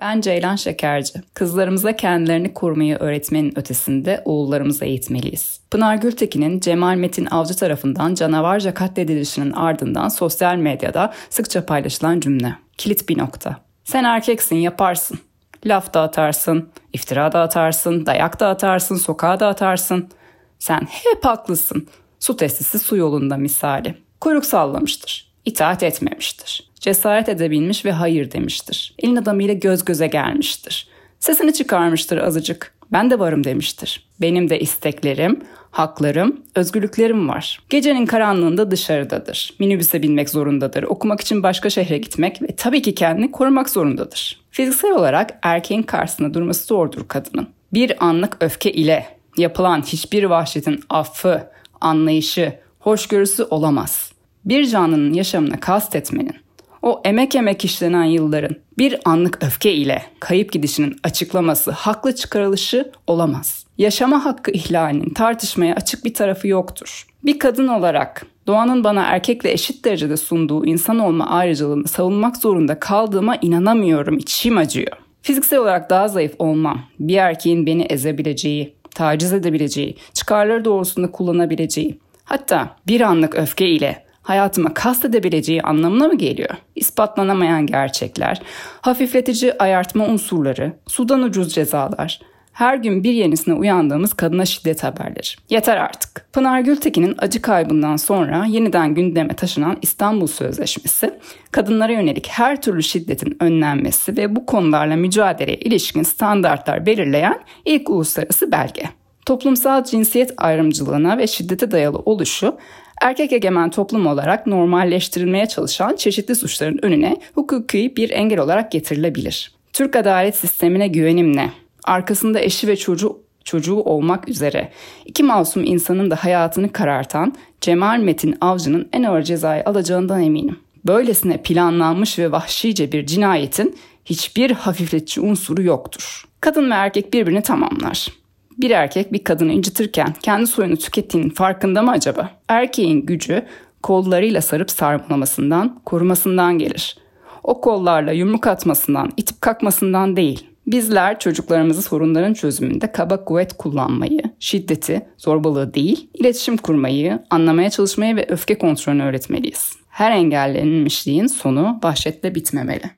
Ben Ceylan Şekerci. Kızlarımıza kendilerini korumayı öğretmenin ötesinde oğullarımıza eğitmeliyiz. Pınar Gültekin'in Cemal Metin Avcı tarafından canavarca katledilişinin ardından sosyal medyada sıkça paylaşılan cümle. Kilit bir nokta. Sen erkeksin yaparsın. Laf da atarsın, iftira da atarsın, dayak da atarsın, sokağa da atarsın. Sen hep haklısın. Su testisi su yolunda misali. Kuyruk sallamıştır. İtaat etmemiştir. Cesaret edebilmiş ve hayır demiştir. Elin adamıyla göz göze gelmiştir. Sesini çıkarmıştır azıcık. Ben de varım demiştir. Benim de isteklerim, haklarım, özgürlüklerim var. Gecenin karanlığında dışarıdadır. Minibüse binmek zorundadır. Okumak için başka şehre gitmek ve tabii ki kendini korumak zorundadır. Fiziksel olarak erkeğin karşısında durması zordur kadının. Bir anlık öfke ile yapılan hiçbir vahşetin affı, anlayışı, hoşgörüsü olamaz. Bir canlının yaşamına kastetmenin, o emek emek işlenen yılların bir anlık öfke ile kayıp gidişinin açıklaması, haklı çıkarılışı olamaz. Yaşama hakkı ihlalinin tartışmaya açık bir tarafı yoktur. Bir kadın olarak doğanın bana erkekle eşit derecede sunduğu insan olma ayrıcalığını savunmak zorunda kaldığıma inanamıyorum, içim acıyor. Fiziksel olarak daha zayıf olmam, bir erkeğin beni ezebileceği, taciz edebileceği, çıkarları doğrusunda kullanabileceği, hatta bir anlık öfke ile hayatıma kastedebileceği anlamına mı geliyor? İspatlanamayan gerçekler, hafifletici ayartma unsurları, sudan ucuz cezalar, her gün bir yenisine uyandığımız kadına şiddet haberleri. Yeter artık. Pınar Gültekin'in acı kaybından sonra yeniden gündeme taşınan İstanbul Sözleşmesi, kadınlara yönelik her türlü şiddetin önlenmesi ve bu konularla mücadeleye ilişkin standartlar belirleyen ilk uluslararası belge. Toplumsal cinsiyet ayrımcılığına ve şiddete dayalı oluşu erkek egemen toplum olarak normalleştirilmeye çalışan çeşitli suçların önüne hukuki bir engel olarak getirilebilir. Türk adalet sistemine güvenimle, arkasında eşi ve çocuğu çocuğu olmak üzere iki masum insanın da hayatını karartan Cemal Metin Avcı'nın en ağır cezayı alacağından eminim. Böylesine planlanmış ve vahşice bir cinayetin hiçbir hafifletici unsuru yoktur. Kadın ve erkek birbirini tamamlar. Bir erkek bir kadını incitirken kendi soyunu tükettiğinin farkında mı acaba? Erkeğin gücü kollarıyla sarıp sarmalamasından, korumasından gelir. O kollarla yumruk atmasından, itip kalkmasından değil. Bizler çocuklarımızı sorunların çözümünde kaba kuvvet kullanmayı, şiddeti, zorbalığı değil, iletişim kurmayı, anlamaya çalışmayı ve öfke kontrolünü öğretmeliyiz. Her engellenmişliğin sonu vahşetle bitmemeli.